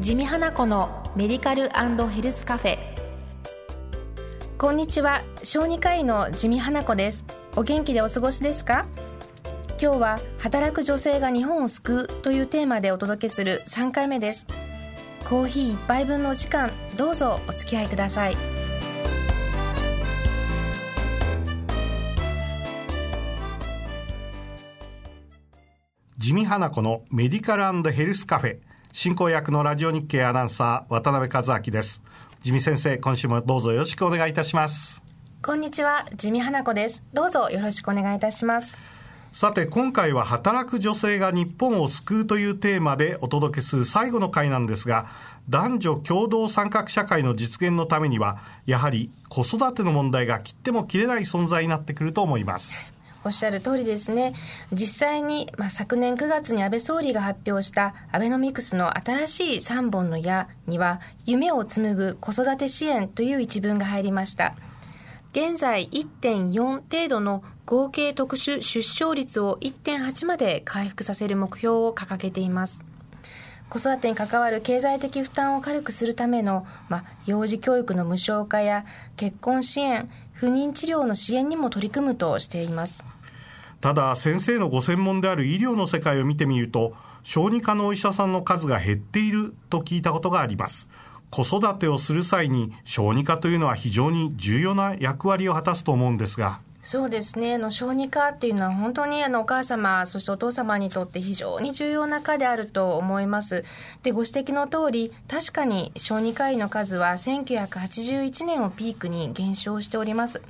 地味花子のメディカルヘルスカフェ。こんにちは。小児科医の地味花子です。お元気でお過ごしですか？今日は働く女性が日本を救うというテーマでお届けする3回目です。コーヒー1杯分のお時間どうぞお付き合いください。地味花子のメディカルヘルスカフェ。進行役のラジオ日経アナウンサー渡辺和明です。地味先生今週もどうぞよろしくお願いいたします。こんにちは地味花子です。どうぞよろしくお願いいたします。さて今回は働く女性が日本を救うというテーマでお届けする最後の回なんですが男女共同参画社会の実現のためにはやはり子育ての問題が切っても切れない存在になってくると思いますおっしゃる通りですね。実際に、まあ、昨年9月に安倍総理が発表したアベノミクスの新しい3本の矢には夢を紡ぐ子育て支援という一文が入りました。現在1.4程度の合計特殊出生率を1.8まで回復させる目標を掲げています。子育てに関わる経済的負担を軽くするための、まあ、幼児教育の無償化や結婚支援不妊治療の支援にも取り組むとしています。ただ先生のご専門である医療の世界を見てみると小児科のお医者さんの数が減っていると聞いたことがあります。子育てをする際に小児科というのは非常に重要な役割を果たすと思うんですが。そうですね。あの小児科っていうのは本当にあのお母様そしてお父様にとって非常に重要な科であると思います。でご指摘の通り確かに小児科医の数は1981年をピークに減少しております。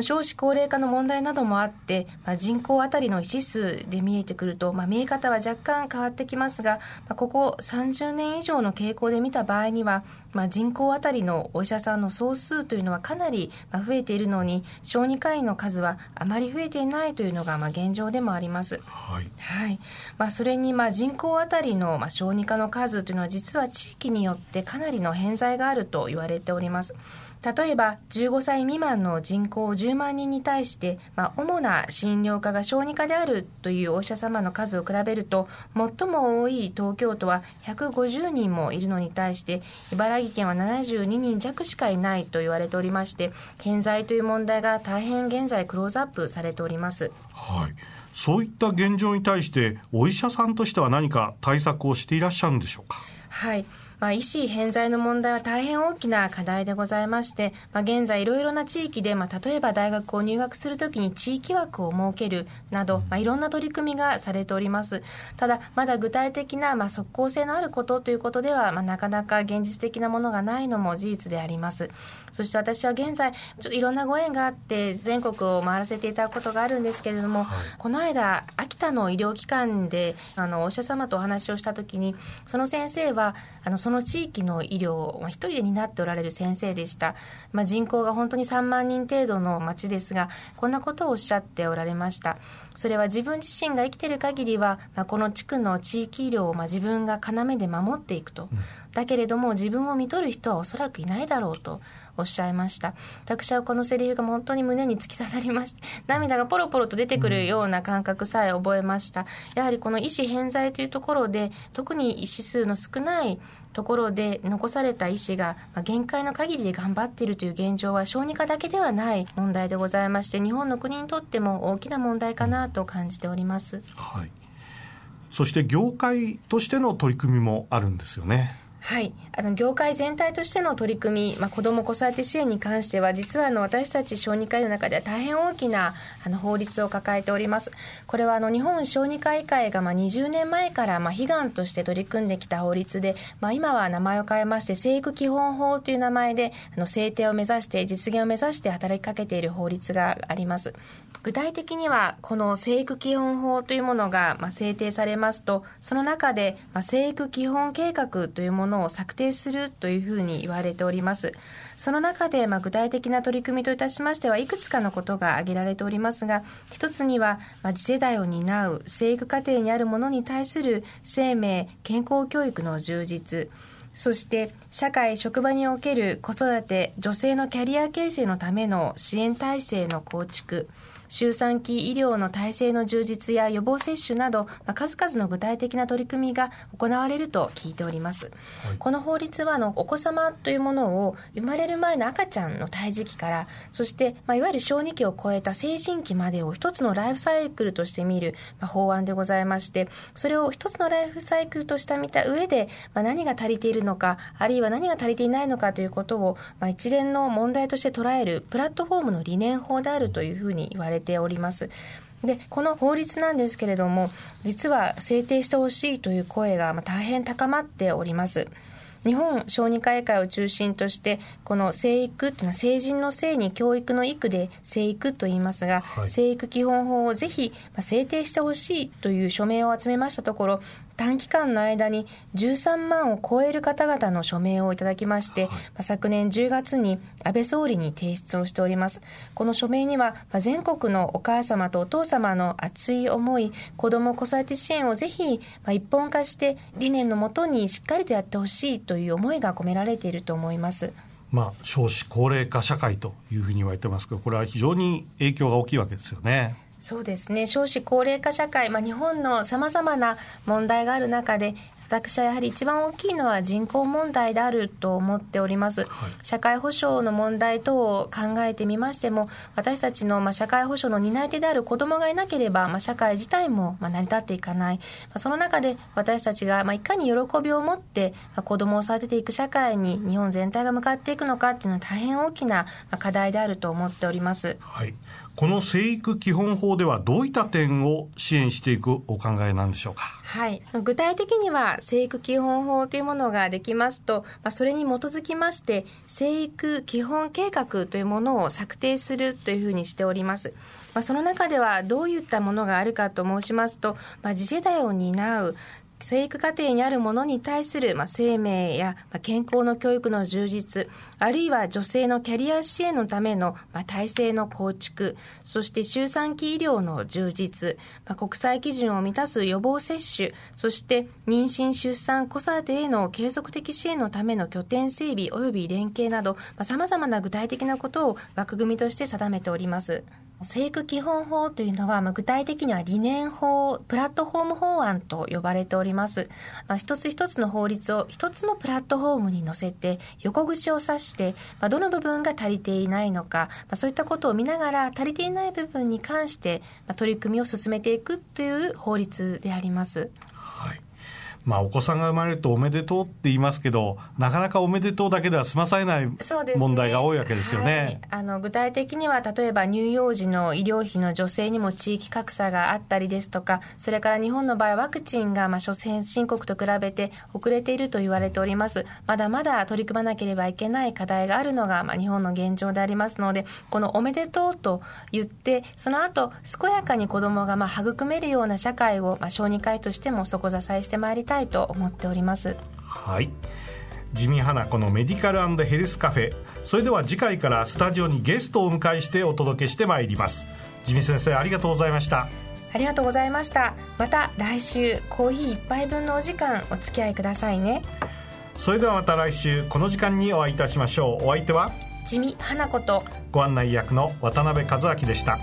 少子高齢化の問題などもあって、まあ、人口当たりの医師数で見えてくると、まあ、見え方は若干変わってきますが、まあ、ここ30年以上の傾向で見た場合には、まあ、人口当たりのお医者さんの総数というのはかなり増えているのに小児科医の数はあまり増えていないというのがまあ現状でもあります。はい、はいまあ、それにまあ人口当たりのまあ小児科の数というのは実は地域によってかなりの偏在があると言われております。例えば15歳未満の人口10万人に対して、まあ、主な診療科が小児科であるというお医者様の数を比べると最も多い東京都は150人もいるのに対して茨城県は72人弱しかいないと言われておりまして偏在という問題が大変現在クローズアップされております。はい。そういった現状に対してお医者さんとしては何か対策をしていらっしゃるんでしょうか？はいまあ、医師偏在の問題は大変大きな課題でございまして、まあ、現在いろいろな地域で、まあ、例えば大学を入学するときに地域枠を設けるなど、まあ、いろんな取り組みがされております。ただ、まだ具体的な、まあ、即効性のあることということでは、まあ、なかなか現実的なものがないのも事実であります。そして私は現在、ちょっといろんなご縁があって、全国を回らせていただくことがあるんですけれども、はい、この間、秋田の医療機関で、あの、お医者様とお話をしたときに、その先生は、あの、その地域の医療を一人で担っておられる先生でした。まあ、人口が本当に3万人程度の町ですが、こんなことをおっしゃっておられました。それは自分自身が生きている限りは、まあ、この地区の地域医療をまあ自分が要で守っていくと。だけれども自分を見とる人はおそらくいないだろうとおっしゃいました私はこのセリフが本当に胸に突き刺さりまして涙がポロポロと出てくるような感覚さえ覚えましたやはりこの医師偏在というところで特に医師数の少ないところで残された医師が限界の限りで頑張っているという現状は小児科だけではない問題でございまして日本の国にとっても大きな問題かなと感じております。はい、そして業界としての取り組みもあるんですよね。はい、あの業界全体としての取り組み、まあ、子ども子育て支援に関しては実はあの私たち小児科医の中では大変大きなあの法律を抱えております。これはあの日本小児科医会がまあ20年前からまあ悲願として取り組んできた法律で、まあ、今は名前を変えまして生育基本法という名前であの制定を目指して実現を目指して働きかけている法律があります。具体的にはこの生育基本法というものがまあ制定されますとその中でまあ生育基本計画というものを策定するというふうに言われております。その中でまあ具体的な取り組みといたしましてはいくつかのことが挙げられておりますが一つにはまあ次世代を担う生育過程にあるものに対する生命健康教育の充実。そして社会職場における子育て女性のキャリア形成のための支援体制の構築。周産期医療の体制の充実や予防接種など、まあ、数々の具体的な取り組みが行われると聞いております、はい、この法律はのお子様というものを生まれる前の赤ちゃんの胎児期からそして、まあ、いわゆる小児期を超えた成人期までを一つのライフサイクルとして見る、まあ、法案でございましてそれを一つのライフサイクルとして見た上で、まあ、何が足りているのかあるいは何が足りていないのかということを、まあ、一連の問題として捉えるプラットフォームの理念法であるというふうに言われております。でこの法律なんですけれども実は制定してほしいという声が大変高まっております。日本小児科医会を中心としてこの生育というのは成人の性に教育の育で生育と言いますが、はい、生育基本法をぜひ制定してほしいという署名を集めましたところ短期間の間に13万を超える方々の署名をいただきまして、はい、昨年10月に安倍総理に提出をしております。この署名には、全国のお母様とお父様の熱い思い、子ども子育て支援をぜひ一本化して理念のもとにしっかりとやってほしいという思いが込められていると思います。まあ、少子高齢化社会というふうに言われてますけど、これは非常に影響が大きいわけですよね。そうですね。少子高齢化社会、まあ、日本のさまざまな問題がある中で私はやはり一番大きいのは人口問題であると思っております、はい、社会保障の問題等を考えてみましても私たちのまあ社会保障の担い手である子どもがいなければまあ社会自体もまあ成り立っていかない、まあ、その中で私たちがまあいかに喜びを持ってまあ子どもを育てていく社会に日本全体が向かっていくのかっていうのは大変大きな課題であると思っております。はい。この生育基本法ではどういった点を支援していくお考えなんでしょうか？はい、具体的には生育基本法というものができますと、まあ、それに基づきまして生育基本計画というものを策定するというふうにしております。まあ、その中ではどういったものがあるかと申しますと、まあ、次世代を担う生育過程にあるものに対する、まあ、生命や、まあ、健康の教育の充実、あるいは女性のキャリア支援のための、まあ、体制の構築、そして周産期医療の充実、まあ、国際基準を満たす予防接種、そして妊娠・出産・子育てへの継続的支援のための拠点整備及び連携など、さまざ、まな具体的なことを枠組みとして定めております。生育基本法というのは、まあ、具体的には理念法、プラットフォーム法案と呼ばれております。まあ、一つ一つの法律を一つのプラットフォームに乗せて、横串を刺して、まあ、どの部分が足りていないのか、まあ、そういったことを見ながら、足りていない部分に関して、まあ、取り組みを進めていくという法律であります。まあ、お子さんが生まれるとおめでとうって言いますけどなかなかおめでとうだけでは済まされない問題が多いわけですよね、ねはい、あの具体的には例えば乳幼児の医療費の助成にも地域格差があったりですとかそれから日本の場合ワクチンがまあ諸先進国と比べて遅れていると言われております。まだまだ取り組まなければいけない課題があるのがまあ日本の現状でありますのでこのおめでとうと言ってその後健やかに子どもがまあ育めるような社会をまあ小児科医としても底支えしてまいりたいと思っております。はい。地味花子のメディカルヘルスカフェ。それでは次回からスタジオにゲストをお迎えしてお届けしてまいります。地味先生ありがとうございました。ありがとうございました。また来週コーヒー一杯分のお時間お付き合いくださいね。それではまた来週この時間にお会いいたしましょう。お相手は？地味花子と。ご案内役の渡辺和明でした